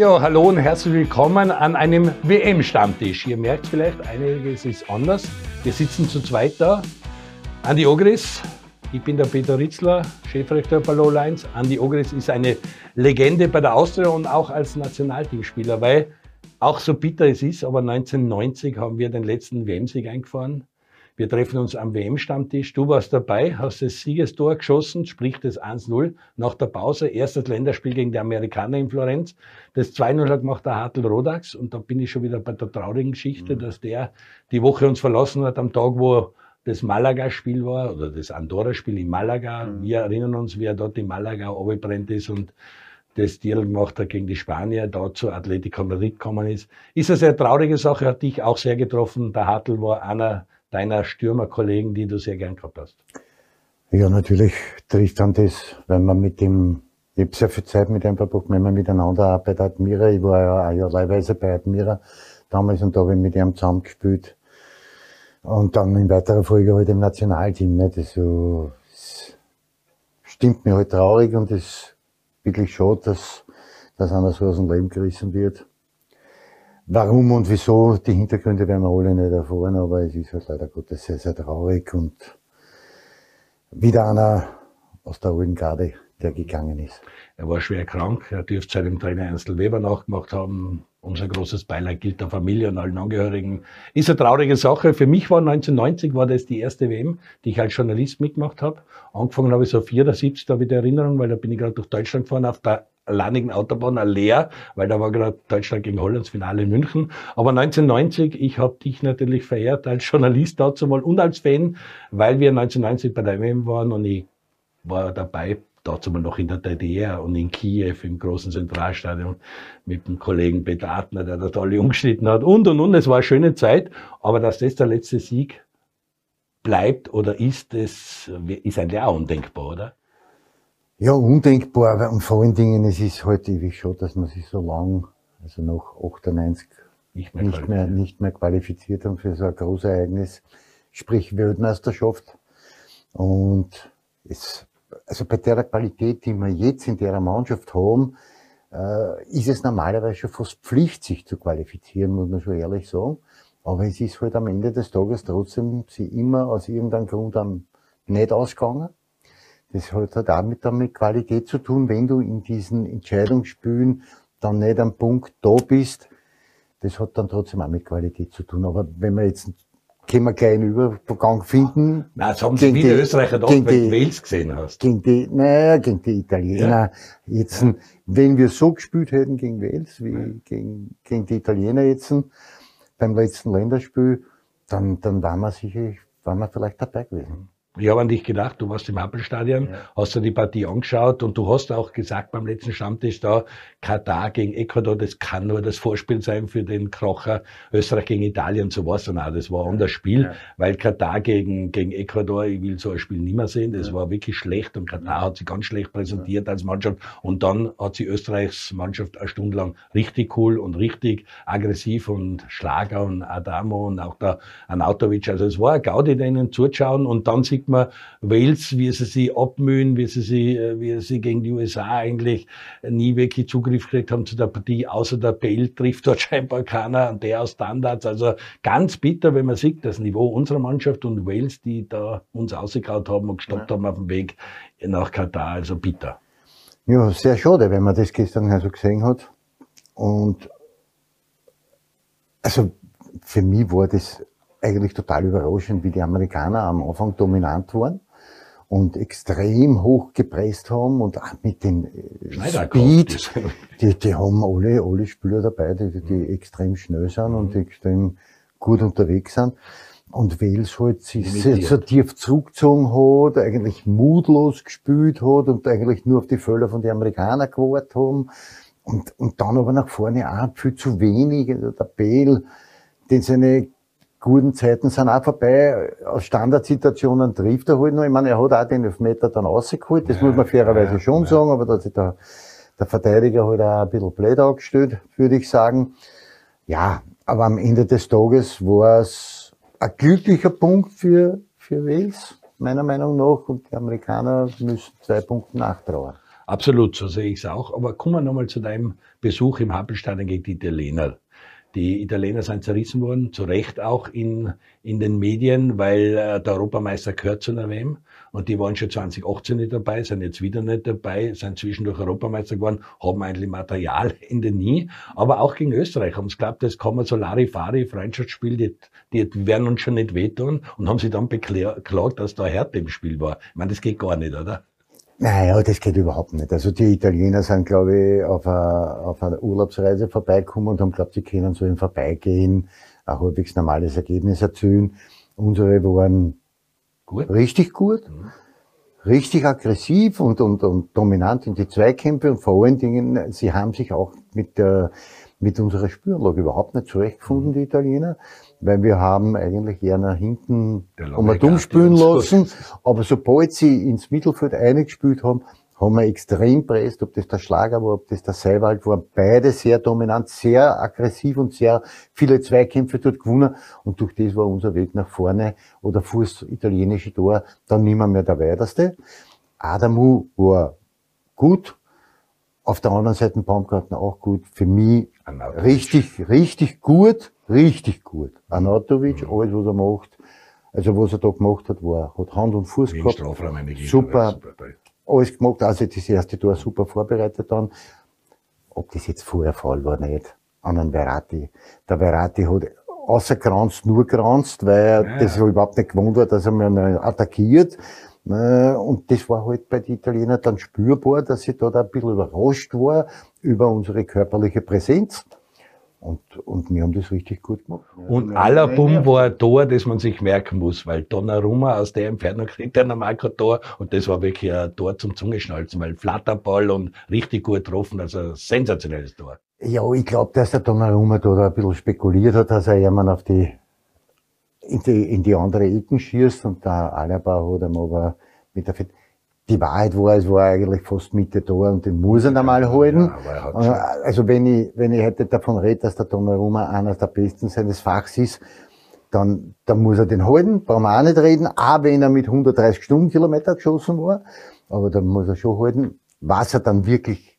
Ja, hallo und herzlich willkommen an einem WM-Stammtisch. Ihr merkt vielleicht, einiges ist anders. Wir sitzen zu zweit da. Andi Ogris, ich bin der Peter Ritzler, Chefredakteur bei Lowlines. Andi Ogris ist eine Legende bei der Austria und auch als Nationalteamspieler, weil auch so bitter es ist, aber 1990 haben wir den letzten WM-Sieg eingefahren. Wir treffen uns am WM-Stammtisch. Du warst dabei, hast das Siegestor geschossen, sprich das 1-0 nach der Pause. Erstes Länderspiel gegen die Amerikaner in Florenz. Das 2-0 hat gemacht der Hartl Rodax. Und da bin ich schon wieder bei der traurigen Geschichte, mhm. dass der die Woche uns verlassen hat am Tag, wo das Malaga-Spiel war oder das Andorra-Spiel in Malaga. Mhm. Wir erinnern uns, wie er dort in Malaga abgebrennt ist und das Deal gemacht hat gegen die Spanier, da zu Atletico Madrid gekommen ist. Ist eine sehr traurige Sache, hat dich auch sehr getroffen. Der Hartl war einer deiner Stürmerkollegen, die du sehr gern gehabt hast? Ja, natürlich trifft dann das, wenn man mit dem, ich habe sehr viel Zeit mit ihm verbracht, wenn man miteinander auch bei der Admira, ich war ja auch ja leihweise bei Admira damals und da habe ich mit ihm zusammengespielt. Und dann in weiterer Folge halt im Nationalteam, nicht? Das, so, das stimmt mir halt traurig und es ist wirklich schade, dass, dass einer so aus dem Leben gerissen wird. Warum und wieso, die Hintergründe werden wir alle nicht erfahren, aber es ist halt leider Gottes sehr, sehr traurig und wieder einer aus der alten Garde, der gegangen ist. Er war schwer krank, er dürfte seinem Trainer Ernst Weber nachgemacht haben. Unser großes Beileid gilt der Familie und allen Angehörigen. Ist eine traurige Sache. Für mich war 1990 war das die erste WM, die ich als Journalist mitgemacht habe. Angefangen habe ich so 74, da habe ich die Erinnerung, weil da bin ich gerade durch Deutschland gefahren auf der alleinigen Autobahn leer, weil da war gerade Deutschland gegen Holland das Finale in München. Aber 1990, ich habe dich natürlich verehrt als Journalist dazu mal und als Fan, weil wir 1990 bei der WM waren und ich war dabei, dazu mal noch in der DDR und in Kiew im großen Zentralstadion mit dem Kollegen Peter Adner, der da tolle umgeschnitten hat und und und. Es war eine schöne Zeit, aber dass das der letzte Sieg bleibt oder ist, das ist eigentlich auch undenkbar, oder? Ja, undenkbar. Und vor allen Dingen, es ist halt ewig schon, dass man sich so lang, also nach 98, nicht mehr, nicht mehr, nicht mehr qualifiziert haben für so ein Großereignis, sprich Weltmeisterschaft. Und es, also bei der Qualität, die wir jetzt in der Mannschaft haben, äh, ist es normalerweise schon fast Pflicht, sich zu qualifizieren, muss man schon ehrlich sagen. Aber es ist halt am Ende des Tages trotzdem sie immer aus irgendeinem Grund dann nicht ausgegangen. Das hat halt auch mit, Qualität zu tun, wenn du in diesen Entscheidungsspielen dann nicht am Punkt da bist. Das hat dann trotzdem auch mit Qualität zu tun. Aber wenn wir jetzt können wir gleich einen Übergang finden. Nein, das haben sie viele Österreicher doch, wenn du Wales gesehen hast. Gegen die, naja, gegen die Italiener. Ja. Jetzt, ja. wenn wir so gespielt hätten gegen Wales, wie ja. gegen, gegen die Italiener jetzt, beim letzten Länderspiel, dann, dann waren wir sicher, waren wir vielleicht dabei gewesen. Ich habe an dich gedacht, du warst im Appelstadion, ja. hast dir die Partie angeschaut und du hast auch gesagt beim letzten Stammtisch da, Katar gegen Ecuador, das kann nur das Vorspiel sein für den Krocher Österreich gegen Italien. So war es dann auch. Das war ein das Spiel, ja. weil Katar gegen, gegen Ecuador, ich will so ein Spiel nicht mehr sehen, das ja. war wirklich schlecht und Katar hat sich ganz schlecht präsentiert als Mannschaft und dann hat sie Österreichs Mannschaft eine Stunde lang richtig cool und richtig aggressiv und Schlager und Adamo und auch der Anautovic. Also es war ein Gaudi, denen zuzuschauen und dann sieht man Wales, wie sie sich abmühen, wie sie sie, wie sie gegen die USA eigentlich nie wirklich Zugriff gekriegt haben zu der Partie, außer der Bale trifft dort scheinbar keiner und der aus Standards. Also ganz bitter, wenn man sieht, das Niveau unserer Mannschaft und Wales, die da uns ausgekaut haben und gestoppt ja. haben auf dem Weg nach Katar, also bitter. Ja, sehr schade, wenn man das gestern also gesehen hat. Und also für mich war das eigentlich total überraschend, wie die Amerikaner am Anfang dominant waren und extrem hoch gepresst haben und auch mit den äh, Speed, die, die haben alle, alle Spieler dabei, die, die extrem schnell sind und mhm. extrem gut unterwegs sind. Und Wales halt sich so tief zurückgezogen hat, eigentlich mutlos gespielt hat und eigentlich nur auf die Fälle von den Amerikanern gewartet haben. Und, und dann aber nach vorne auch viel zu wenig. Also der Bale, den seine guten Zeiten sind auch vorbei. Aus Standardsituationen trifft er halt noch. Ich meine, er hat auch den Elfmeter dann rausgeholt. Das ja, muss man fairerweise ja, schon ja. sagen, aber da hat sich der, der Verteidiger halt auch ein bisschen blöd angestellt, würde ich sagen. Ja, aber am Ende des Tages war es ein glücklicher Punkt für, für Wales, meiner Meinung nach, und die Amerikaner müssen zwei Punkte nachtrauen. Absolut, so sehe ich es auch. Aber kommen wir nochmal zu deinem Besuch im Hampelstadion gegen die Italiener. Die Italiener sind zerrissen worden, zu Recht auch in, in den Medien, weil äh, der Europameister gehört zu einer WM und die waren schon 2018 nicht dabei, sind jetzt wieder nicht dabei, sind zwischendurch Europameister geworden, haben eigentlich Material in den Nie, aber auch gegen Österreich haben sie geglaubt, das kann man so Larifari, Freundschaftsspiel, die, die werden uns schon nicht wehtun und haben sie dann beklagt, dass da Härte im Spiel war. Ich meine, das geht gar nicht, oder? Naja, das geht überhaupt nicht. Also die Italiener sind, glaube ich, auf einer, auf einer Urlaubsreise vorbeigekommen und haben glaubt, sie können so im Vorbeigehen ein halbwegs normales Ergebnis erzielen. Unsere waren gut. richtig gut, mhm. richtig aggressiv und, und, und dominant in die Zweikämpfe und vor allen Dingen, sie haben sich auch mit der, mit unserer Spüranlage überhaupt nicht zurechtgefunden, mhm. die Italiener weil wir haben eigentlich eher nach hinten um dumm spielen lassen. Aber sobald sie ins Mittelfeld eingespielt haben, haben wir extrem presst, ob das der Schlager war, ob das der Seiwald war, beide sehr dominant, sehr aggressiv und sehr viele Zweikämpfe dort gewonnen. Und durch das war unser Weg nach vorne oder Fuß italienische Tor dann nimmer mehr der weiteste. Adamu war gut. Auf der anderen Seite Baumgarten auch gut. Für mich richtig, richtig gut richtig gut. Anatovic, mhm. alles was er macht, also was er da gemacht hat, war, hat Hand und Fuß Wegen gehabt. Super, super alles gemacht, also das erste Tor super vorbereitet dann. Ob das jetzt vorher Fall war, nicht. An einen Verratti. Der Verratti hat außer Granz nur granzt, weil er ja. das überhaupt nicht gewohnt war, dass er mal attackiert. Äh, und das war halt bei den Italienern dann spürbar, dass sie da ein bisschen überrascht war über unsere körperliche Präsenz. Und, und wir haben das richtig gut gemacht. Und Alabum war ein Tor, das man sich merken muss, weil Donnarumma aus der Entfernung kriegt er kein Tor und das war wirklich ein Tor zum Zungeschnalzen, weil Flatterball und richtig gut getroffen, also ein sensationelles Tor. Ja, ich glaube, dass der Donnarumma da ein bisschen spekuliert hat, dass er jemand auf die in, die, in die andere Ecken schießt und der Alaba hat ihm aber mit der die Wahrheit war, es war eigentlich fast Mitte da und den muss er einmal halten. Ja, also wenn ich, wenn ich hätte davon rede, dass der Donnarumma einer der Besten seines Fachs ist, dann, dann muss er den halten, brauchen wir auch nicht reden, auch wenn er mit 130 Stundenkilometer geschossen war, aber dann muss er schon halten. Was er dann wirklich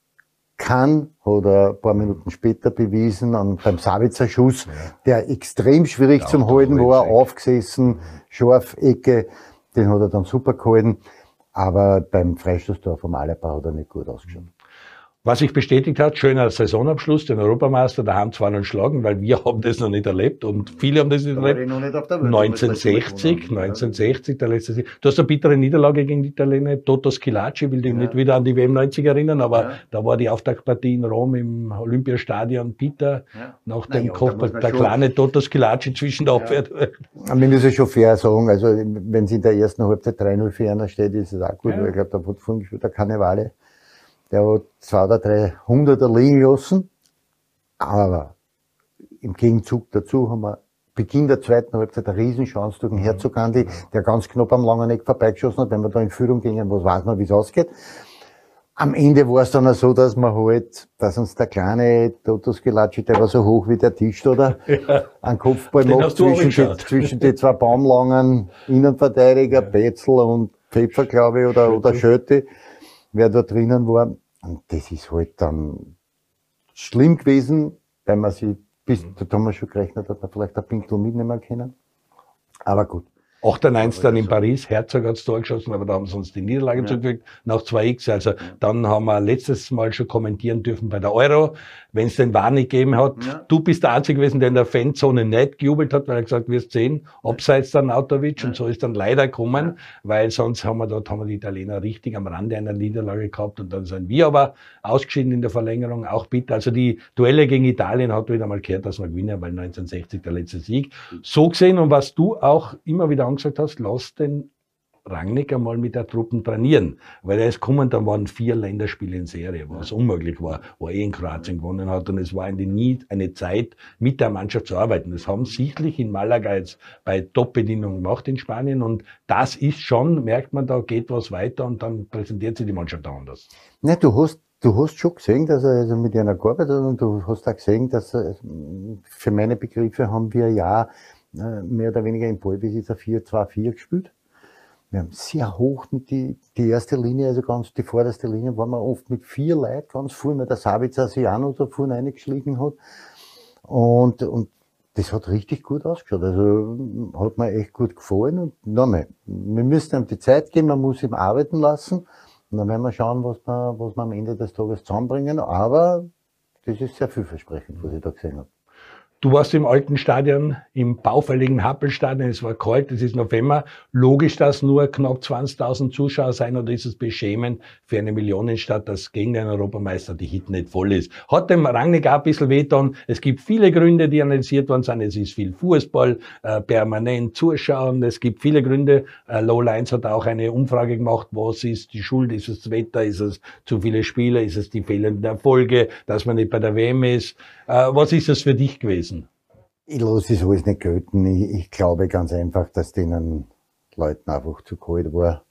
kann, hat er ein paar Minuten später bewiesen, und beim Savitzer Schuss, ja. der extrem schwierig ja, zum Halten war, aufgesessen, scharf Ecke, den hat er dann super gehalten. Aber beim Freistoßtor vom Alaba hat er nicht gut ausgeschaut. Was sich bestätigt hat, schöner Saisonabschluss, den Europameister daheim zwar noch schlagen, weil wir haben das noch nicht erlebt und viele haben das nicht da erlebt. Noch nicht auf der Welt, 1960, 1960, der letzte Sieg. Du hast eine bittere Niederlage gegen die Italiener, Toto Schilacci, will dich ja. nicht wieder an die WM 90 erinnern, aber ja. da war die Auftaktpartie in Rom im Olympiastadion bitter, ja. nach dem ja, Kopf, der kleine Toto Schilacci zwischen der Abwehr. Ja. Man muss es schon fair sagen, also wenn sie in der ersten Halbzeit 3-0 für einer steht, ist es auch gut, weil ich glaube, da hat vorhin schon der Karnevale der hat zwei oder drei Hunderter liegen lassen. Aber im Gegenzug dazu haben wir Beginn der zweiten Halbzeit eine Riesenchance durch den mhm. Herzog Andi, der ganz knapp am langen Eck vorbeigeschossen hat. Wenn wir da in Führung gingen, was weiß man, wie es ausgeht. Am Ende war es dann auch so, dass man halt, dass uns der kleine Totos Gelatschi, der war so hoch wie der Tisch, oder? Ja. Ein Kopfball macht zwischen die, zwischen die zwei baumlangen Innenverteidiger. Betzel und Pfeffer, glaube ich, oder, oder Schöte, wer da drinnen war. Und das ist halt dann schlimm gewesen, weil man sie bis, da haben wir schon gerechnet, dass man vielleicht ein Pinkel mitnehmen können. Aber gut. 98 dann in Paris, Herzog hat's Tor geschossen, aber da haben sie uns die Niederlage ja. zugefügt, nach 2x. Also ja. dann haben wir letztes Mal schon kommentieren dürfen bei der Euro, wenn es den Warn nicht gegeben hat. Ja. Du bist der Einzige gewesen, der in der Fanzone nicht gejubelt hat, weil er gesagt, wirst sehen, abseits dann Autovic und so ist dann leider gekommen, weil sonst haben wir dort haben wir die Italiener richtig am Rande einer Niederlage gehabt und dann sind wir aber ausgeschieden in der Verlängerung, auch bitter. Also die Duelle gegen Italien hat wieder mal gehört, dass wir gewinnen, weil 1960 der letzte Sieg. So gesehen und was du auch immer wieder gesagt hast, lass den Rangnick einmal mit der Truppen trainieren. Weil er ist gekommen, dann waren vier Länderspiele in Serie, was unmöglich war, wo er eh in Kroatien gewonnen hat. Und es war nie eine Zeit, mit der Mannschaft zu arbeiten. Das haben sichtlich in Malaga jetzt bei Top-Bedingungen gemacht in Spanien. Und das ist schon, merkt man, da geht was weiter und dann präsentiert sich die Mannschaft anders. Ne, du hast Du hast schon gesehen, dass er also mit einer gearbeitet hat und du hast auch gesehen, dass er, für meine Begriffe haben wir ja mehr oder weniger im Ballbesitz ein 4-2-4 gespielt. wir haben sehr hoch mit die, die erste Linie, also ganz die vorderste Linie, waren wir oft mit vier Leuten ganz vorne, weil der Sabitzer sich auch noch da vorne reingeschlichen hat. Und, und das hat richtig gut ausgeschaut. Also hat mir echt gut gefallen. Und nochmal, wir müssen ihm die Zeit geben, man muss ihm arbeiten lassen. Und dann werden wir schauen, was wir, was wir am Ende des Tages zusammenbringen. Aber das ist sehr vielversprechend, was ich da gesehen habe. Du warst im alten Stadion, im baufälligen Happelstadion, es war kalt, es ist November. Logisch, dass nur knapp 20.000 Zuschauer sein oder ist es beschämend für eine Millionenstadt, dass gegen den Europameister die Hit nicht voll ist? Hat dem Rangnick auch ein bisschen wehtan. Es gibt viele Gründe, die analysiert worden sind. Es ist viel Fußball, äh, permanent zuschauen. Es gibt viele Gründe. Äh, Low Lines hat auch eine Umfrage gemacht. Was ist die Schuld? Ist es das Wetter? Ist es zu viele Spieler? Ist es die fehlenden Erfolge? Dass man nicht bei der WM ist? Äh, was ist das für dich gewesen? Ich lasse es alles nicht gelten. Ich, ich, glaube ganz einfach, dass denen Leuten einfach zu kalt war.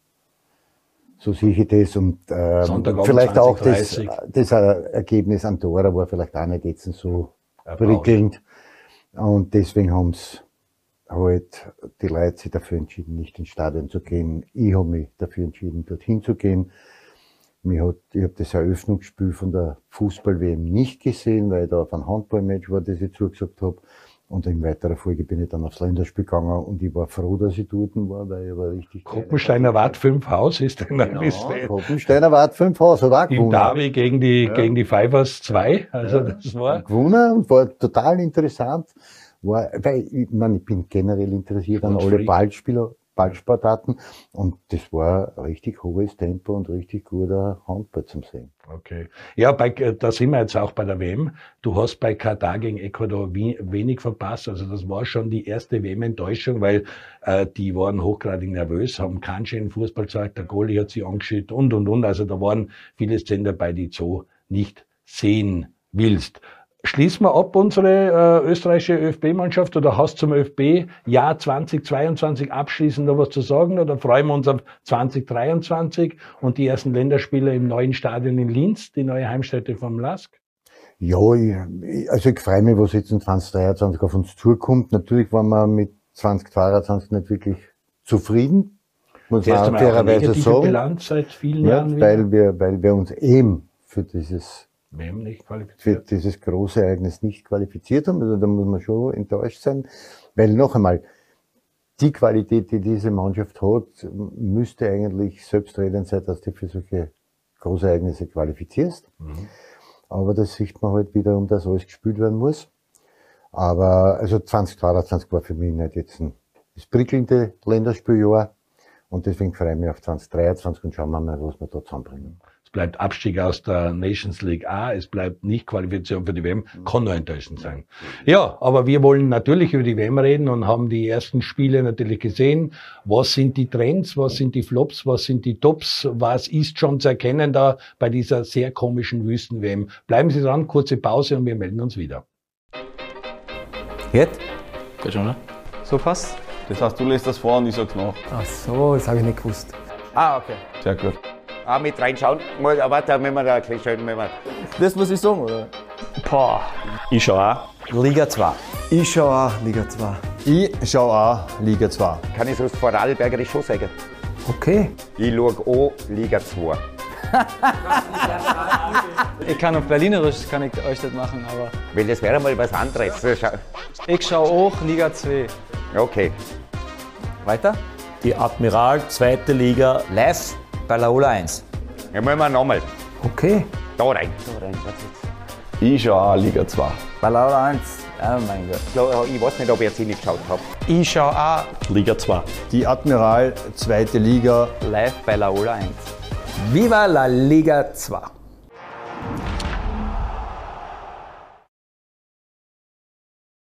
So sehe ich das. Und ähm, vielleicht 20, auch das, das Ergebnis an Tora war vielleicht auch nicht jetzt so prickelnd. Und deswegen haben es halt die Leute sich dafür entschieden, nicht ins Stadion zu gehen. Ich habe mich dafür entschieden, dorthin zu gehen. Mir hat, ich habe das Eröffnungsspiel von der Fußball-WM nicht gesehen, weil ich da auf ein Handballmatch war, das ich zugesagt habe. Und in weiterer Folge bin ich dann aufs Länderspiel gegangen und ich war froh, dass ich dort war, weil ich war richtig. Koppensteiner Wart 5 Haus ist dann genau, Koppensteiner Wart 5 Haus hat auch gewonnen. Im Derby gegen die, ja. gegen die Fivers 2. Also ja. das war. Gewonnen und war total interessant. War, weil ich, meine, ich bin generell interessiert an alle Ballspieler, Ballsportarten. Und das war richtig hohes Tempo und richtig guter Handball zum Sehen. Okay. Ja, bei, da sind wir jetzt auch bei der WM. Du hast bei Katar gegen Ecuador wenig verpasst. Also das war schon die erste WM-Enttäuschung, weil äh, die waren hochgradig nervös, haben keinen schönen Fußball gezeigt, der Goalie hat sie angeschüttet und, und, und. Also da waren viele Szenen dabei, die so nicht sehen willst. Schließen wir ab unsere äh, österreichische ÖFB-Mannschaft oder hast zum ÖFB-Jahr 2022 abschließend noch was zu sagen oder freuen wir uns auf 2023 und die ersten Länderspiele im neuen Stadion in Linz, die neue Heimstätte vom LASK? Ja, ich, also ich freue mich, was jetzt in 2023 auf uns zukommt. Natürlich waren wir mit 2022 nicht wirklich zufrieden, muss man fairerweise sagen. Bilanz seit vielen ja, Jahren weil wir, weil wir uns eben für dieses WM nicht qualifiziert. Für dieses große Ereignis nicht qualifiziert haben. Also da muss man schon enttäuscht sein. Weil noch einmal, die Qualität, die diese Mannschaft hat, müsste eigentlich selbstredend sein, dass du für solche Großereignisse qualifizierst. Mhm. Aber das sieht man halt wieder, um das alles gespielt werden muss. Aber also 2022 war für mich nicht jetzt ein das prickelnde Länderspieljahr. Und deswegen freue ich mich auf 2023 und schauen wir mal, was wir da zusammenbringen. Es bleibt Abstieg aus der Nations League A, es bleibt nicht Qualifikation für die WM, kann nur enttäuschend sein. Ja, aber wir wollen natürlich über die WM reden und haben die ersten Spiele natürlich gesehen. Was sind die Trends, was sind die Flops, was sind die Tops, was ist schon zu erkennen da bei dieser sehr komischen Wüsten-WM. Bleiben Sie dran, kurze Pause und wir melden uns wieder. Jetzt? Geht schon, ne? So fast? Das heißt, du lässt das vor und ich sag's nach. Ach so, das habe ich nicht gewusst. Ah, okay. Sehr gut auch mit reinschauen. Mal, aber da müssen wir da ein bisschen schön. Wir das muss ich sagen, oder? Boah. Ich schau auch. Liga 2. Ich schau auch Liga 2. Ich schau auch Liga 2. Kann ich so das Vorarlbergerisch schon sagen? Okay. Ich schau auch Liga 2. ich kann auf Berlinerisch kann ich euch das machen, aber. Weil das wäre mal was anderes. Ich schau auch Liga 2. Okay. Weiter? Die Admiral, zweite Liga. Live bei Laola 1. Ja, müssen wir nochmal. Okay. Da rein. Da rein. Ich schaue auch Liga 2. Bei Laola 1. Oh mein Gott. Ich weiß nicht, ob ich jetzt nicht geschaut habe. Ich schaue auch Liga 2. Die Admiral, zweite Liga. Live bei Laola 1. Viva la Liga 2.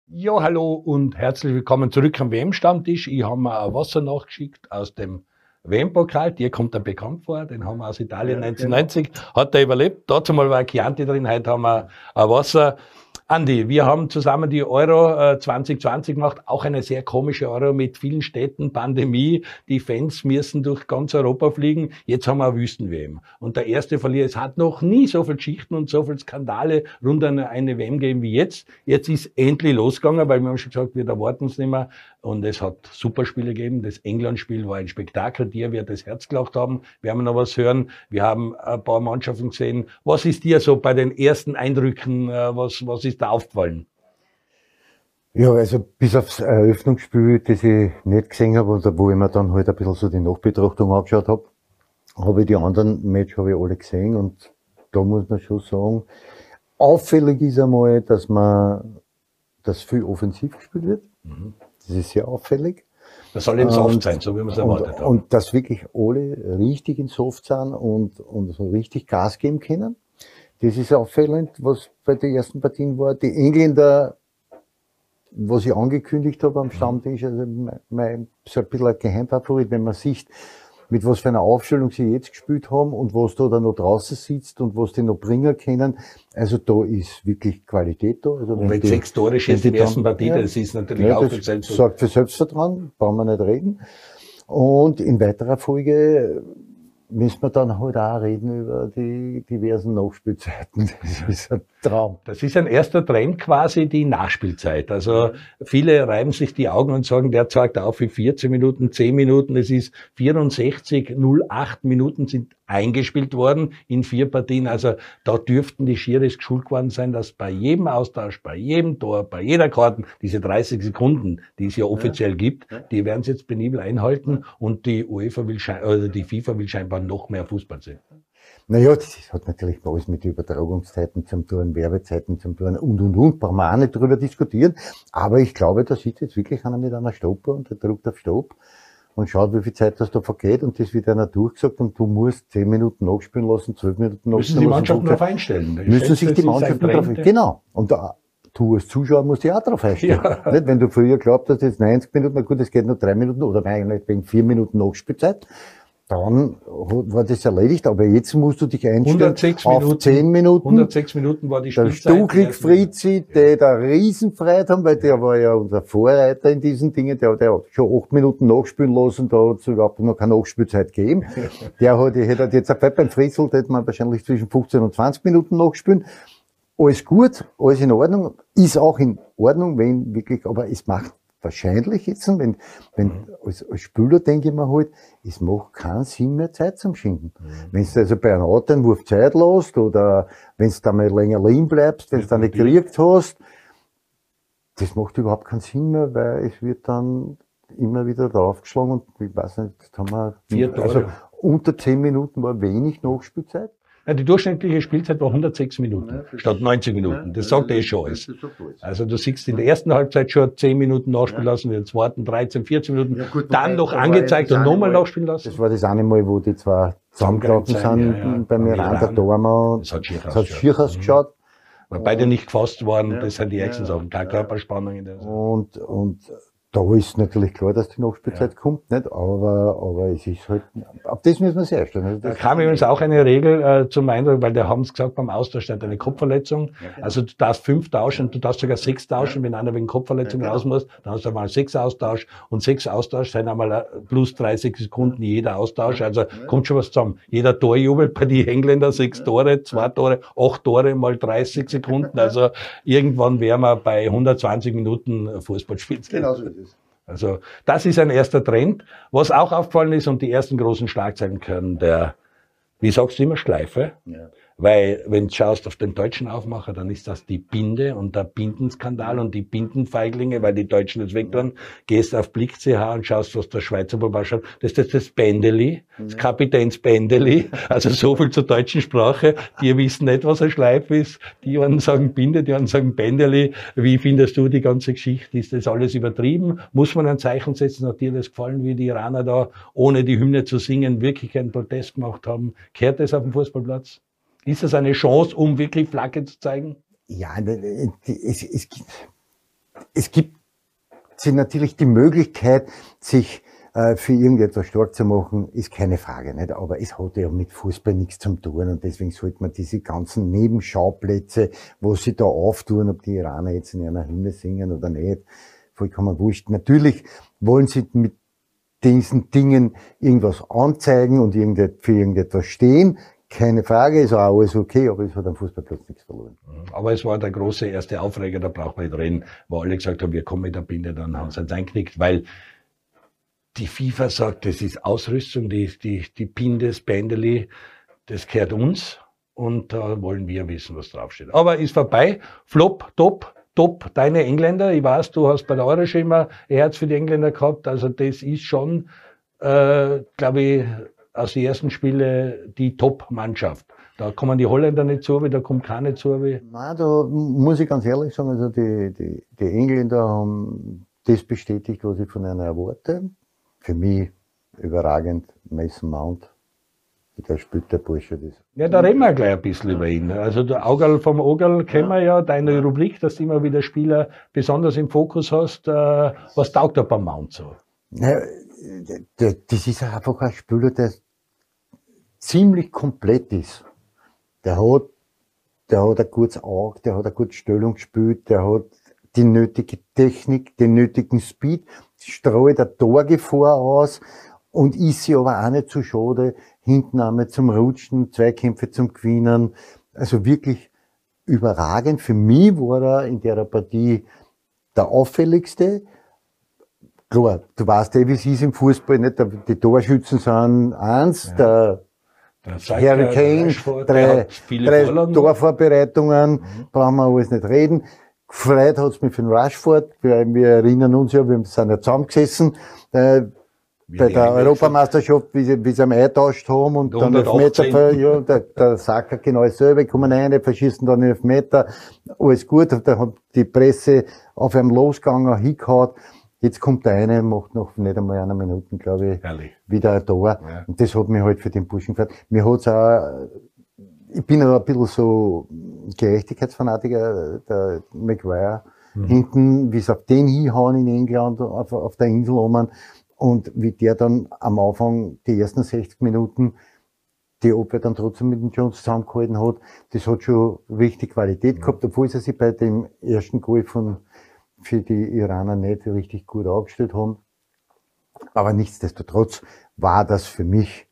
Ja, hallo und herzlich willkommen zurück am WM-Stammtisch. Ich habe mir ein Wasser nachgeschickt aus dem WM-Pokal, dir kommt er bekannt vor, den haben wir aus Italien ja, 1990, genau. hat er überlebt. Dazu mal war Chianti drin, heute haben wir ein Wasser. Andi, wir haben zusammen die Euro äh, 2020 gemacht, auch eine sehr komische Euro mit vielen Städten, Pandemie. Die Fans müssen durch ganz Europa fliegen. Jetzt haben wir eine Wüsten-WM. Und der erste Verlierer, es hat noch nie so viele Geschichten und so viele Skandale rund an eine WM gegeben wie jetzt. Jetzt ist endlich losgegangen, weil wir haben schon gesagt, wir erwarten es nicht mehr. Und es hat super Spiele gegeben. Das England-Spiel war ein Spektakel. Dir wird das Herz gelacht haben. Wir haben noch was hören. Wir haben ein paar Mannschaften gesehen. Was ist dir so bei den ersten Eindrücken, äh, was, was ist da aufgefallen? Ja, also bis aufs Eröffnungsspiel, das ich nicht gesehen habe, und wo ich mir dann halt ein bisschen so die Nachbetrachtung angeschaut habe, habe ich die anderen Match habe ich alle gesehen und da muss man schon sagen, auffällig ist einmal, dass man, dass viel offensiv gespielt wird. Mhm. Das ist sehr auffällig. Das soll eben soft sein, so wie man es erwartet hat. Und dass wirklich alle richtig in Soft sind und, und so richtig Gas geben können. Das ist auffällend, was bei den ersten Partien war. Die Engländer was ich angekündigt habe am Stammtisch, also mein, mein, so ein bisschen ein Geheimfavorit, wenn man sieht, mit was für einer Aufstellung sie jetzt gespielt haben und was da dann noch draußen sitzt und was die noch bringen können. Also da ist wirklich Qualität da. Also und wenn die, sechs Tore schießt der ersten Partie, ja, das ist natürlich ja, auch das sorgt für Selbstvertrauen, brauchen wir nicht reden. Und in weiterer Folge müssen wir dann halt auch reden über die diversen Nachspielzeiten. Das ist ein Traum. Das ist ein erster Trend quasi, die Nachspielzeit. Also viele reiben sich die Augen und sagen, der zeigt auf wie 14 Minuten, 10 Minuten. Es ist 64, 08 Minuten sind eingespielt worden in vier Partien. Also da dürften die Schiris geschult worden sein, dass bei jedem Austausch, bei jedem Tor, bei jeder Karten, diese 30 Sekunden, die es ja offiziell ja. gibt, die werden sie jetzt penibel einhalten und die UEFA will oder die FIFA will scheinbar noch mehr Fußball sehen. Naja, das hat natürlich alles mit Übertragungszeiten zum tun, Werbezeiten zum tun und, und, und. Brauchen wir auch nicht drüber diskutieren. Aber ich glaube, da sitzt jetzt wirklich einer mit einer Stopper und der drückt auf Stopp und schaut, wie viel Zeit das da vergeht und das wird einer durchgesagt und du musst zehn Minuten nachspielen lassen, zwölf Minuten nachspielen lassen. Müssen die Mannschaften darauf einstellen. Müssen sich die Mannschaften darauf einstellen. Genau. Und da, du als Zuschauer musst dich auch darauf einstellen. Ja. Nicht? Wenn du früher glaubt hast, jetzt 90 Minuten, na gut, es geht nur drei Minuten oder eigentlich wegen vier Minuten Nachspielzeit, dann war das erledigt, aber jetzt musst du dich einstellen auf Minuten, 10 Minuten. 106 Minuten war die Spielzeit. Der Stucklig Fritzi, der da Riesenfreiheit haben, weil der war ja unser Vorreiter in diesen Dingen, der, der hat schon 8 Minuten nachspielen lassen, da hat es überhaupt noch keine Nachspielzeit gegeben. der hat, ich hätte jetzt ein beim Fritzl, da hätte man wahrscheinlich zwischen 15 und 20 Minuten nachspielen. Alles gut, alles in Ordnung, ist auch in Ordnung, wenn wirklich, aber es macht wahrscheinlich jetzt, wenn, wenn mhm. als, als Spieler denke ich mir halt, es macht keinen Sinn mehr Zeit zum Schinden. Mhm. Wenn du also bei einem Autoentwurf Zeit lässt oder wenn du da mal länger liegen bleibst, wenn du da nicht gekriegt hast, das macht überhaupt keinen Sinn mehr, weil es wird dann immer wieder draufgeschlagen und ich weiß nicht, jetzt haben wir, Vier also unter zehn Minuten war wenig Nachspielzeit. Ja, die durchschnittliche Spielzeit war 106 Minuten ja, statt 90 Minuten. Das sagt eh schon alles. Also du siehst in der ersten Halbzeit schon 10 Minuten nachspielen lassen, in der zweiten 13, 14 Minuten, ja, gut, dann noch angezeigt und nochmal nachspielen lassen. Das war das eine Mal, wo die zwei zusammengelaufen sind ja, ja. beim Iran, der Dormer. Das hat schier ausgeschaut. Weil beide nicht gefasst worden, das sind die ersten Sachen, keine Körperspannung in der. Und, und da ist natürlich klar, dass die Nachspielzeit ja. kommt, nicht? Aber, aber es ist halt, auf das müssen wir sehr stellen. Also da kam übrigens auch eine Regel äh, zum Eindruck, weil der haben es gesagt, beim Austausch hat eine Kopfverletzung. Ja, genau. Also du darfst fünf tauschen, du darfst sogar sechs tauschen, ja. wenn einer wegen Kopfverletzung genau. raus muss, dann hast du einmal sechs Austausch und sechs Austausch sind einmal äh, plus 30 Sekunden jeder Austausch. Also kommt schon was zusammen. Jeder Torjubel bei den Engländer sechs Tore, zwei Tore, acht Tore mal 30 Sekunden. Also irgendwann wären wir bei 120 Minuten Fußballspielzeit. Genau so ist es. Also das ist ein erster Trend. Was auch aufgefallen ist und die ersten großen Schlagzeilen können der, wie sagst du immer, Schleife. Ja. Weil, wenn du schaust auf den deutschen Aufmacher, dann ist das die Binde und der Bindenskandal und die Bindenfeiglinge, weil die Deutschen das wegtun. Gehst auf Blick CH und schaust, was der Schweizer Baba schaut. Das ist das, das Bändeli, das Kapitäns Bändeli. Also so viel zur deutschen Sprache. Die wissen nicht, was ein Schleif ist. Die einen sagen Binde, die anderen sagen Bändeli. Wie findest du die ganze Geschichte? Ist das alles übertrieben? Muss man ein Zeichen setzen? Hat dir das gefallen, wie die Iraner da, ohne die Hymne zu singen, wirklich einen Protest gemacht haben? Kehrt das auf dem Fußballplatz? Ist das eine Chance, um wirklich Flagge zu zeigen? Ja, es, es, es gibt natürlich die Möglichkeit, sich äh, für irgendetwas stark zu machen, ist keine Frage, nicht? Aber es hat ja mit Fußball nichts zu tun und deswegen sollte man diese ganzen Nebenschauplätze, wo sie da auftun, ob die Iraner jetzt in einer Hymne singen oder nicht, vollkommen wurscht. Natürlich wollen sie mit diesen Dingen irgendwas anzeigen und für irgendetwas stehen keine Frage, ist auch alles okay, aber es hat am Fußballplatz nichts verloren. Aber es war der große erste Aufreger, da braucht man nicht reden, wo alle gesagt haben, wir kommen mit der Binde, dann haben sie uns einknickt, weil die FIFA sagt, das ist Ausrüstung, die, die, die Pin das Bändeli, das gehört uns und da wollen wir wissen, was draufsteht. Aber ist vorbei, flop, top, top, deine Engländer, ich weiß, du hast bei der Euro schon immer Herz für die Engländer gehabt, also das ist schon, äh, glaube ich, aus den ersten Spielen die Top-Mannschaft. Da kommen die Holländer nicht zu, da kommt keine zu. Nein, da muss ich ganz ehrlich sagen, also die, die, die Engländer haben das bestätigt, was ich von ihnen erwarte. Für mich überragend Mason Mount. Der spielt der Bursche das. Ja, da reden wir gleich ein bisschen über ihn. Also der Augal vom Augal kennen wir ja, deine Rubrik, dass du immer wieder Spieler besonders im Fokus hast. Äh, was taugt da beim Mount so? Ja, das ist einfach ein Spieler, der ziemlich komplett ist. Der hat, der hat ein gutes Auge, der hat eine gute Stellung gespielt, der hat die nötige Technik, den nötigen Speed, streut eine Torgefahr aus und ist sie aber auch nicht zu so schade, hinten einmal zum Rutschen, Zweikämpfe zum Gewinnen. Also wirklich überragend. Für mich war er in der Partie der auffälligste. Klar, du weißt eh, wie es ist im Fußball, nicht? Die Torschützen sind eins, ja. der Harry Kane, drei, drei Torvorbereitungen, mhm. brauchen wir alles nicht reden. Gefreut hat's mich für den Rushford, weil wir erinnern uns ja, wir sind ja zusammengesessen, äh, bei der Europameisterschaft, wie sie, wie sie am eingetauscht haben und dann Elfmeter, für, ja, der, der Sacker genau dasselbe, kommen rein, verschießen dann Elfmeter, alles gut, da hat die Presse auf einem losgegangen, hingehauen, Jetzt kommt der eine, macht noch nicht einmal eine Minute, glaube ich, Herrlich. wieder ein Tor. Ja. Und das hat mich halt für den Burschen gefreut. Mir hat's auch, ich bin auch ein bisschen so Gerechtigkeitsfanatiker, der Maguire. Mhm. Hinten, wie sie auf den hinhauen in England, auf, auf der Insel oben. Und wie der dann am Anfang die ersten 60 Minuten die Abwehr dann trotzdem mit dem Jones zusammengehalten hat, das hat schon richtig Qualität mhm. gehabt, obwohl sie sich bei dem ersten Goal von für die Iraner nicht richtig gut aufgestellt haben. Aber nichtsdestotrotz war das für mich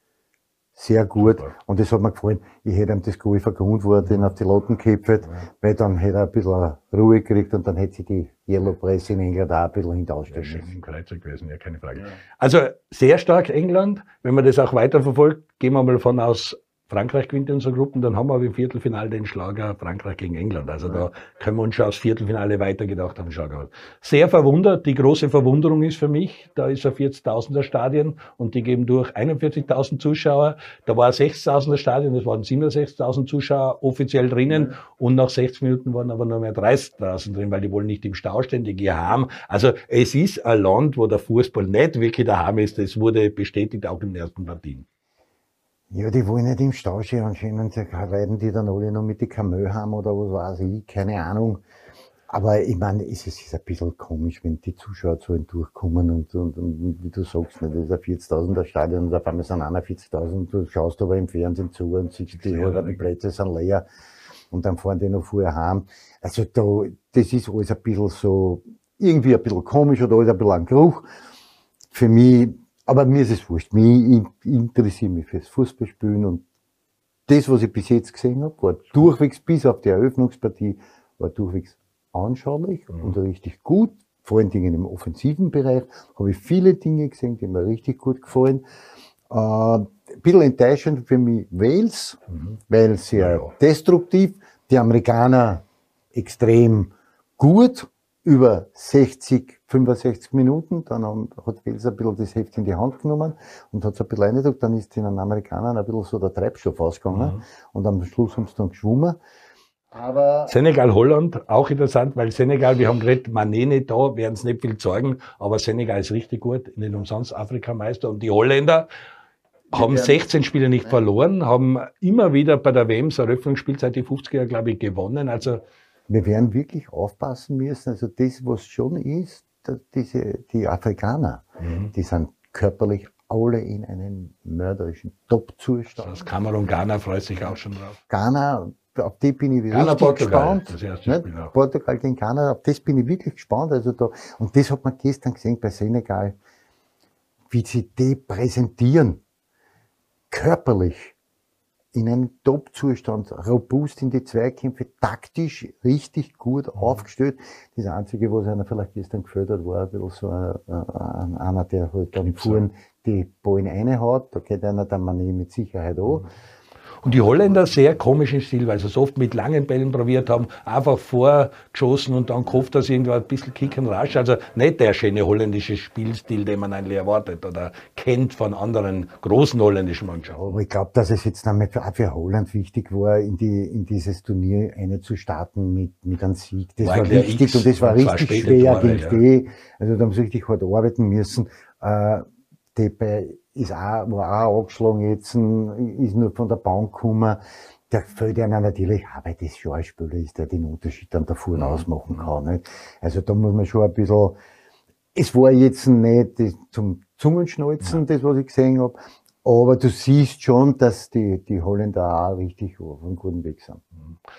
sehr gut Super. und das hat mir gefallen. Ich hätte ihm das Goal vergrund, wo er den auf die Latten geköpft, ja. weil dann hätte er ein bisschen Ruhe gekriegt und dann hätte sich die Yellow Press in England auch ein bisschen hintausstellen ja, müssen. Kreuzer gewesen, ja, keine Frage. Ja. Also sehr stark England. Wenn man das auch weiterverfolgt, gehen wir mal von aus, Frankreich gewinnt unsere Gruppen, dann haben wir aber im Viertelfinale den Schlager Frankreich gegen England. Also da können wir uns schon aufs Viertelfinale weitergedacht haben. Schlager. Sehr verwundert, die große Verwunderung ist für mich, da ist ein 40.000er Stadion und die geben durch 41.000 Zuschauer. Da war ein 60.000er Stadion, das waren 67.000 Zuschauer offiziell drinnen und nach 60 Minuten waren aber nur mehr 30.000 drin, weil die wollen nicht im Stau ständig haben. Also es ist ein Land, wo der Fußball nicht wirklich daheim ist. Das wurde bestätigt auch in den ersten Partien. Ja, die wollen nicht im Stau stehen anscheinend, reiten die dann alle noch mit die Kamö haben oder was weiß ich, keine Ahnung. Aber ich meine, es ist ein bisschen komisch, wenn die Zuschauerzahlen durchkommen und, und, und wie du sagst, nicht, das ist ein 40.000er Stadion und auf einmal sind 41.000 du schaust aber im Fernsehen zu und siehst, die halben Plätze sind leer und dann fahren die noch vorher heim. Also da, das ist alles ein bisschen so, irgendwie ein bisschen komisch oder alles ein bisschen ein Geruch. Für mich aber mir ist es wurscht. Ich, interessiere mich fürs Fußballspielen und das, was ich bis jetzt gesehen habe, war durchwegs, bis auf die Eröffnungspartie, war durchwegs anschaulich mhm. und richtig gut. Vor allen Dingen im offensiven Bereich habe ich viele Dinge gesehen, die mir richtig gut gefallen. Äh, ein bisschen enttäuschend für mich Wales, mhm. weil sehr ja, ja. destruktiv. Die Amerikaner extrem gut über 60, 65 Minuten. Dann hat Wels ein bisschen das Heft in die Hand genommen und hat es ein bisschen reingedrückt. Dann ist den Amerikanern ein bisschen so der Treibstoff ausgegangen. Mhm. Und am Schluss haben sie dann geschwommen. Aber Senegal, Holland, auch interessant, weil Senegal, wir haben geredet, Mané nicht da, werden es nicht viel zeigen, aber Senegal ist richtig gut, nicht umsonst Afrikameister. Und die Holländer haben 16 Spiele nicht verloren, haben immer wieder bei der WMs Eröffnungsspielzeit die 50er, glaube ich, gewonnen. Also wir werden wirklich aufpassen müssen. Also das, was schon ist, diese, die Afrikaner, mhm. die sind körperlich alle in einem mörderischen Top-Zustand. Das Kamerun, Ghana freut sich auch schon drauf. Ghana, auf die bin ich Ghana, richtig Portugal, gespannt. Auch. Portugal gegen Ghana, auf das bin ich wirklich gespannt. Also da, und das hat man gestern gesehen bei Senegal, wie sie die präsentieren. Körperlich in einem Top-Zustand, robust in die Zweikämpfe, taktisch richtig gut Mhm. aufgestellt. Das Einzige, was einer vielleicht gestern hat, war ein so ein, ein, einer, der halt dann vorn die Ballen reinhaut. Da geht einer der Mané mit Sicherheit an. Und die Holländer sehr komischen Stil, weil sie es oft mit langen Bällen probiert haben, einfach vorgeschossen und dann gehofft, dass irgendwo ein bisschen Kick and Rush. Also nicht der schöne holländische Spielstil, den man eigentlich erwartet oder kennt von anderen großen holländischen Mannschaften. Aber ich glaube, dass es jetzt für, auch für Holland wichtig war, in, die, in dieses Turnier eine zu starten mit, mit einem Sieg. Das War war, wichtig X und das war und richtig schwer Tore, gegen ja. die. Also da haben sie richtig hart arbeiten müssen. Äh, Depay ist auch, war auch angeschlagen jetzt, ist nur von der Bank gekommen. Der fällt einer natürlich auch, weil das schon ein Spieler ist, der den Unterschied dann davor Mhm. ausmachen kann. Nicht? Also da muss man schon ein bisschen, es war jetzt nicht zum Zungenschnalzen, das was ich gesehen habe, aber du siehst schon, dass die, die Holländer auch richtig auf einem guten Weg sind.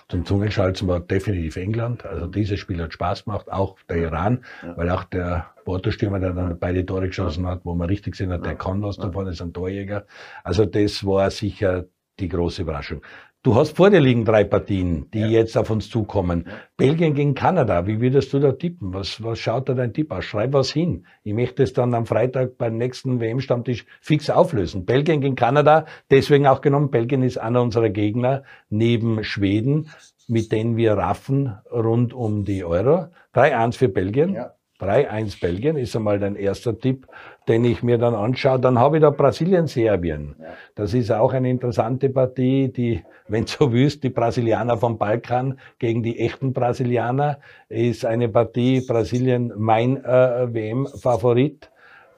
Zum Zungenschalzen war definitiv England. Also dieses Spiel hat Spaß gemacht, auch der Iran, weil auch der Porto-Stürmer, der dann beide Tore geschossen hat, wo man richtig gesehen hat, der kann was davon, ist ein Torjäger. Also das war sicher die große Überraschung. Du hast vor dir liegen drei Partien, die jetzt auf uns zukommen. Belgien gegen Kanada, wie würdest du da tippen? Was, was schaut da dein Tipp aus? Schreib was hin. Ich möchte es dann am Freitag beim nächsten WM-Stammtisch fix auflösen. Belgien gegen Kanada, deswegen auch genommen. Belgien ist einer unserer Gegner neben Schweden, mit denen wir raffen rund um die Euro. 3-1 für Belgien. Ja. 3-1 Belgien ist einmal dein erster Tipp, den ich mir dann anschaue. Dann habe ich da Brasilien-Serbien. Das ist auch eine interessante Partie, die, wenn du so willst, die Brasilianer vom Balkan gegen die echten Brasilianer, ist eine Partie Brasilien mein äh, WM-Favorit.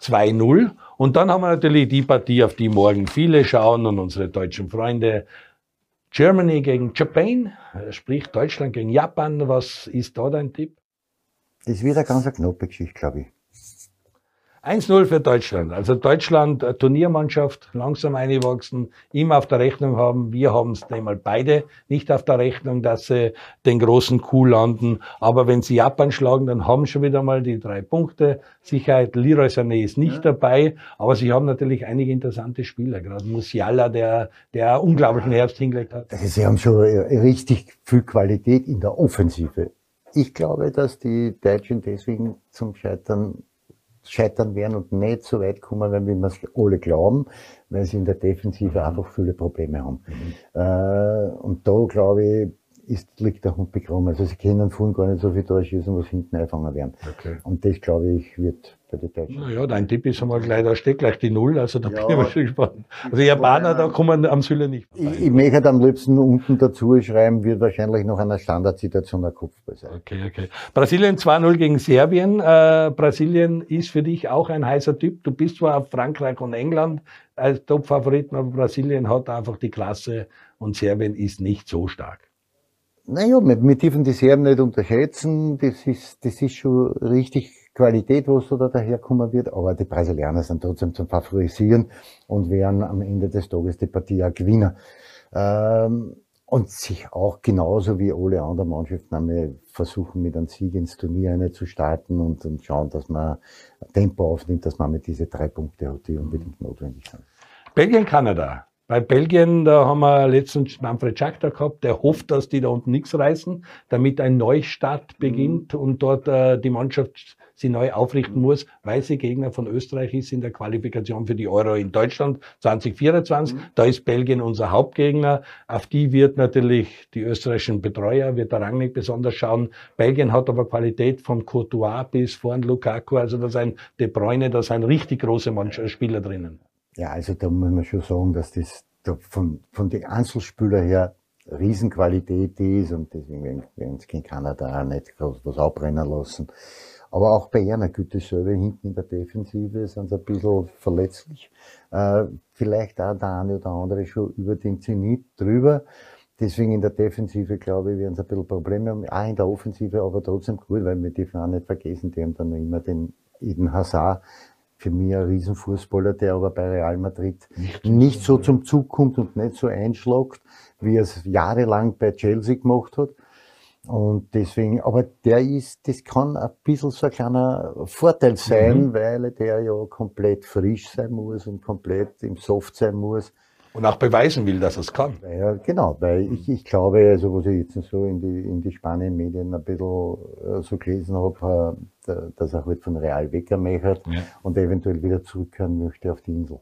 2-0. Und dann haben wir natürlich die Partie, auf die morgen viele schauen und unsere deutschen Freunde. Germany gegen Japan, äh, sprich Deutschland gegen Japan. Was ist da dein Tipp? Das wird eine ganz knappe Geschichte, glaube ich. 1-0 für Deutschland. Also Deutschland, äh, Turniermannschaft, langsam eingewachsen, immer auf der Rechnung haben. Wir haben es einmal beide nicht auf der Rechnung, dass sie den großen Coup landen. Aber wenn sie Japan schlagen, dann haben sie schon wieder mal die drei Punkte. Sicherheit, Leroy Sané ist nicht dabei, aber sie haben natürlich einige interessante Spieler. Gerade Musiala, der, der unglaublichen Herbst hingelegt hat. Also sie haben schon äh, richtig viel Qualität in der Offensive. Ich glaube, dass die Deutschen deswegen zum Scheitern scheitern werden und nicht so weit kommen werden, wie wir es alle glauben, weil sie in der Defensive einfach viele Probleme haben. Äh, und da, glaube ich, ist, liegt der Hund begraben. Also sie können vorhin gar nicht so viel durchschießen, was hinten einfangen werden. Okay. Und das, glaube ich, wird bei den Deutschen. Naja, dein Tipp ist einmal gleich, da steht gleich die Null, also da Ja, bin ich mal schon gespannt. Also die Japaner, da kommen am Süle nicht vorbei. Ich, ich möchte am liebsten unten dazu schreiben, wird wahrscheinlich noch einer Standardsituation ein Kopfball sein. Okay, okay. Brasilien 2-0 gegen Serbien. Äh, Brasilien ist für dich auch ein heißer Typ. Du bist zwar auf Frankreich und England als Top-Favoriten, aber Brasilien hat einfach die Klasse und Serbien ist nicht so stark. Naja, wir, wir dürfen die Serben nicht unterschätzen. Das ist, das ist schon richtig Qualität, was da daherkommen wird. Aber die Brasilianer sind trotzdem zum Favorisieren und werden am Ende des Tages die Partie auch gewinnen. Ähm, und sich auch genauso wie alle anderen Mannschaften einmal versuchen, mit einem Sieg ins Turnier eine zu starten und, und schauen, dass man Tempo aufnimmt, dass man mit diese drei Punkte hat, die unbedingt notwendig sind. Belgien, Kanada. Bei Belgien, da haben wir letztens Manfred Schack da gehabt, der hofft, dass die da unten nichts reißen, damit ein Neustart beginnt und dort äh, die Mannschaft sie neu aufrichten muss, weil sie Gegner von Österreich ist in der Qualifikation für die Euro in Deutschland 2024. Da ist Belgien unser Hauptgegner. Auf die wird natürlich die österreichischen Betreuer, wird der Rangnick besonders schauen. Belgien hat aber Qualität von Courtois bis vorn Lukaku, also da sind De Bruyne, da sind richtig große Mannschaft, Spieler drinnen. Ja, also da muss man schon sagen, dass das da von, von den Einzelspielern her Riesenqualität ist und deswegen werden sie gegen Kanada auch nicht groß was abbrennen lassen. Aber auch bei einer Güte selber hinten in der Defensive sind sie ein bisschen verletzlich. Äh, vielleicht auch der eine oder andere schon über den Zenit drüber. Deswegen in der Defensive, glaube ich, werden sie ein bisschen Probleme haben. Auch in der Offensive, aber trotzdem gut, weil wir dürfen auch nicht vergessen, die haben dann immer den Eden Hazard, für mich ein Riesenfußballer, der aber bei Real Madrid nicht, so zum Zug kommt und nicht so einschlagt, wie er es jahrelang bei Chelsea gemacht hat. Und deswegen, aber der ist, das kann ein bisschen so ein kleiner Vorteil sein, weil der ja komplett frisch sein muss und komplett im Soft sein muss. Und auch beweisen will, dass er es kann. Ja, genau, weil ich, ich glaube, also was ich jetzt so in die, in die Spanien-Medien ein bisschen äh, so gelesen habe, äh, dass er halt von Real weggemächert ja. und eventuell wieder zurückkehren möchte auf die Insel.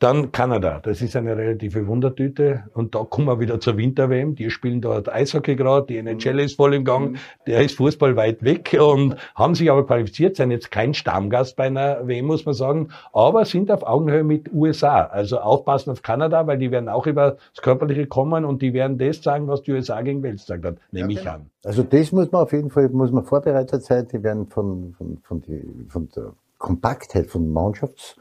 Dann Kanada, das ist eine relative Wundertüte. Und da kommen wir wieder zur Winter-WM. Die spielen dort Eishockey gerade, die NHL ist voll im Gang, der ist Fußball weit weg und haben sich aber qualifiziert, sind jetzt kein Stammgast bei einer WM, muss man sagen, aber sind auf Augenhöhe mit USA. Also aufpassen auf Kanada, weil die werden auch über das Körperliche kommen und die werden das sagen, was die USA gegen Wales gesagt hat, nehme ja, ich genau. an. Also das muss man auf jeden Fall, muss man vorbereitet sein. Die werden von, von, von, die, von der Kompaktheit von Mannschafts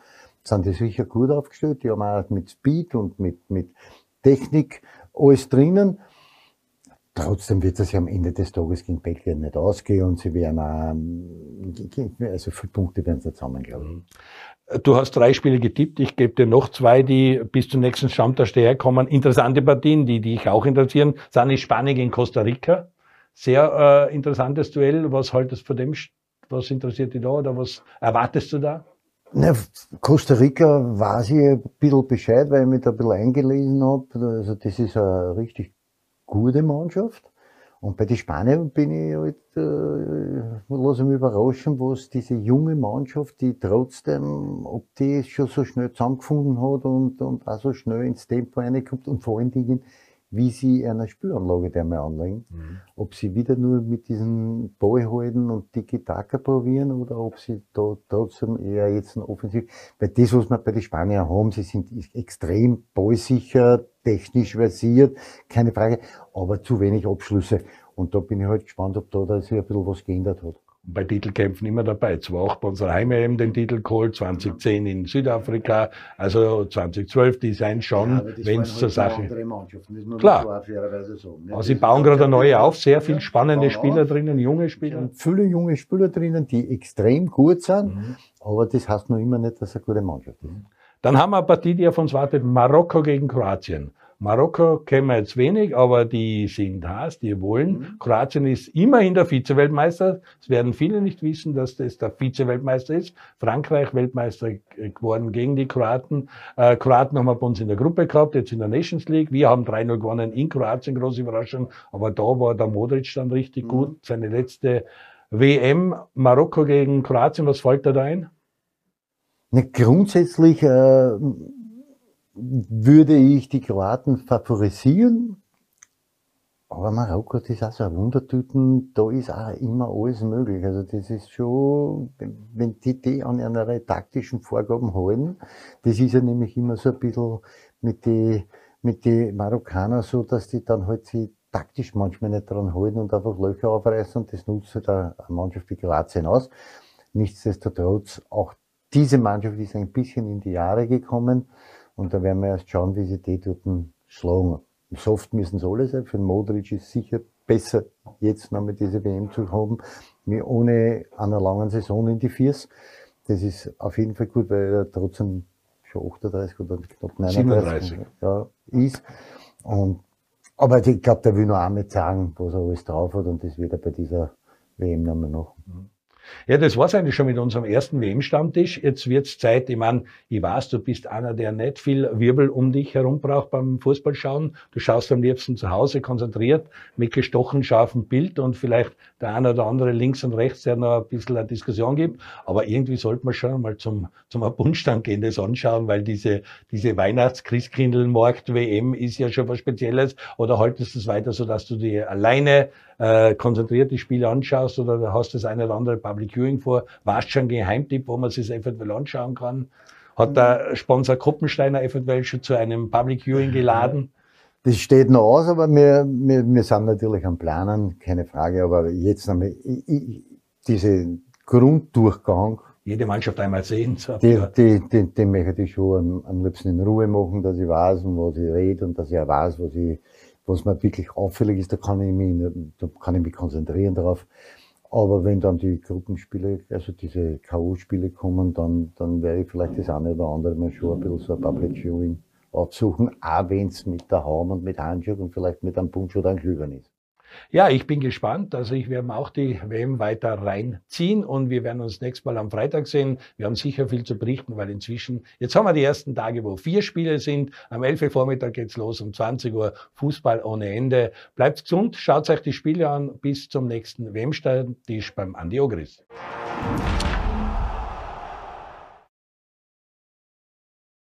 sind die sicher gut aufgestellt. Die haben auch mit Speed und mit, mit Technik alles drinnen. Trotzdem wird es ja am Ende des Tages gegen Belgien nicht ausgehen und sie werden auch, also viele Punkte werden sie zusammen, ich. Du hast drei Spiele getippt. Ich gebe dir noch zwei, die bis zum nächsten Stammtag kommen. Interessante Partien, die, die ich auch interessieren, sind die Spanien gegen Costa Rica. Sehr äh, interessantes Duell. Was haltest du von dem? Was interessiert dich da oder was erwartest du da? Na, Costa Rica weiß ich ein bisschen Bescheid, weil ich mich da ein bisschen eingelesen habe. Also das ist eine richtig gute Mannschaft. Und bei den Spaniern bin ich halt, äh, lasse mich überraschen, was diese junge Mannschaft, die trotzdem, ob die schon so schnell zusammengefunden hat und, und auch so schnell ins Tempo reinkommt und vor allen Dingen, wie sie eine Spüranlage der mal anlegen. Mhm. Ob sie wieder nur mit diesen Ball halten und Tiki-Taka probieren oder ob sie da trotzdem eher jetzt ein Offensiv, weil das, was wir bei den Spaniern haben, sie sind extrem ballsicher, technisch versiert, keine Frage, aber zu wenig Abschlüsse. Und da bin ich halt gespannt, ob da, da sich ein bisschen was geändert hat bei Titelkämpfen immer dabei. Zwar auch bei unserer Heim-EM den Titel geholt, 2010 in Südafrika, also 2012, die seien schon, ja, wenn es halt zur Sache. Klar. So also sie bauen gerade eine neue auf, sehr viele spannende Spieler auf. drinnen, junge Spieler. Viele junge Spieler drinnen, die extrem gut sind, mhm. aber das heißt noch immer nicht, dass es eine gute Mannschaft ist. Dann haben wir eine Partie, die auf uns wartet, Marokko gegen Kroatien. Marokko kennen wir jetzt wenig, aber die sind heiß, die wollen. Mhm. Kroatien ist immerhin der Vize-Weltmeister. Es werden viele nicht wissen, dass das der Vize-Weltmeister ist. Frankreich Weltmeister geworden gegen die Kroaten. Äh, Kroaten haben wir bei uns in der Gruppe gehabt, jetzt in der Nations League. Wir haben 3-0 gewonnen in Kroatien, große Überraschung. Aber da war der Modric dann richtig mhm. gut. Seine letzte WM, Marokko gegen Kroatien, was fällt da ein? Ne, grundsätzlich äh, würde ich die Kroaten favorisieren. Aber Marokko, das ist auch so ein Wundertüten, da ist auch immer alles möglich. Also das ist schon, wenn die die an ihre taktischen Vorgaben halten, das ist ja nämlich immer so ein bisschen mit die, mit die Marokkaner so, dass die dann halt sie taktisch manchmal nicht dran halten und einfach Löcher aufreißen und das nutzt halt eine Mannschaft wie Kroatien aus. Nichtsdestotrotz, auch diese Mannschaft ist ein bisschen in die Jahre gekommen. Und da werden wir erst schauen, wie sie die dort schlagen. Soft müssen sie alle sein. Für den Modric ist sicher besser, jetzt noch mit dieser WM zu haben, wie ohne einer langen Saison in die Viers. Das ist auf jeden Fall gut, weil er trotzdem schon 38 oder knapp 39 37. Ja, ist. Und, aber ich glaube, der will noch einmal sagen, was er alles drauf hat und das wird er bei dieser WM nochmal machen. Mhm. Ja, das war's eigentlich schon mit unserem ersten WM-Stammtisch. Jetzt wird's Zeit, ich meine, ich weiß, du bist einer, der nicht viel Wirbel um dich herum braucht beim Fußballschauen. Du schaust am liebsten zu Hause konzentriert mit gestochen scharfem Bild und vielleicht der eine oder andere links und rechts, der noch ein bisschen eine Diskussion gibt. Aber irgendwie sollte man schon mal zum, zum Bundstand gehen, das anschauen, weil diese, diese Weihnachts-Christkindlmarkt-WM ist ja schon was Spezielles. Oder haltest du es weiter so, dass du dir alleine äh, konzentriert die Spiele anschaust oder hast das eine oder andere Public Viewing vor? Warst schon Geheimtipp, wo man sich eventuell anschauen kann? Hat der Sponsor Kuppensteiner eventuell schon zu einem Public Viewing geladen? Das steht noch aus, aber wir, wir, wir sind natürlich am Planen, keine Frage. Aber jetzt ich, ich, diese Grunddurchgang. Jede Mannschaft einmal sehen. So die, die, die, den möchte ich schon am, am liebsten in Ruhe machen, dass ich weiß, was ich rede und dass ich auch weiß, was ich, was mir wirklich auffällig ist, da kann ich mich, da kann ich mich konzentrieren darauf. Aber wenn dann die Gruppenspiele, also diese K.O.-Spiele kommen, dann, dann werde ich vielleicht das eine oder andere mal schon ein bisschen so ein Public Viewing aufsuchen, auch wenn es mit der Haum und mit Handschuh und vielleicht mit einem Punsch oder einem Glühwein ist. Ja, ich bin gespannt. Also ich werde auch die WM weiter reinziehen und wir werden uns nächstes Mal am Freitag sehen. Wir haben sicher viel zu berichten, weil inzwischen, jetzt haben wir die ersten Tage, wo vier Spiele sind. Am 11 Uhr Vormittag geht's los, um 20 Uhr Fußball ohne Ende. Bleibt gesund, schaut euch die Spiele an. Bis zum nächsten WM-Stammtisch beim Andi Ogris.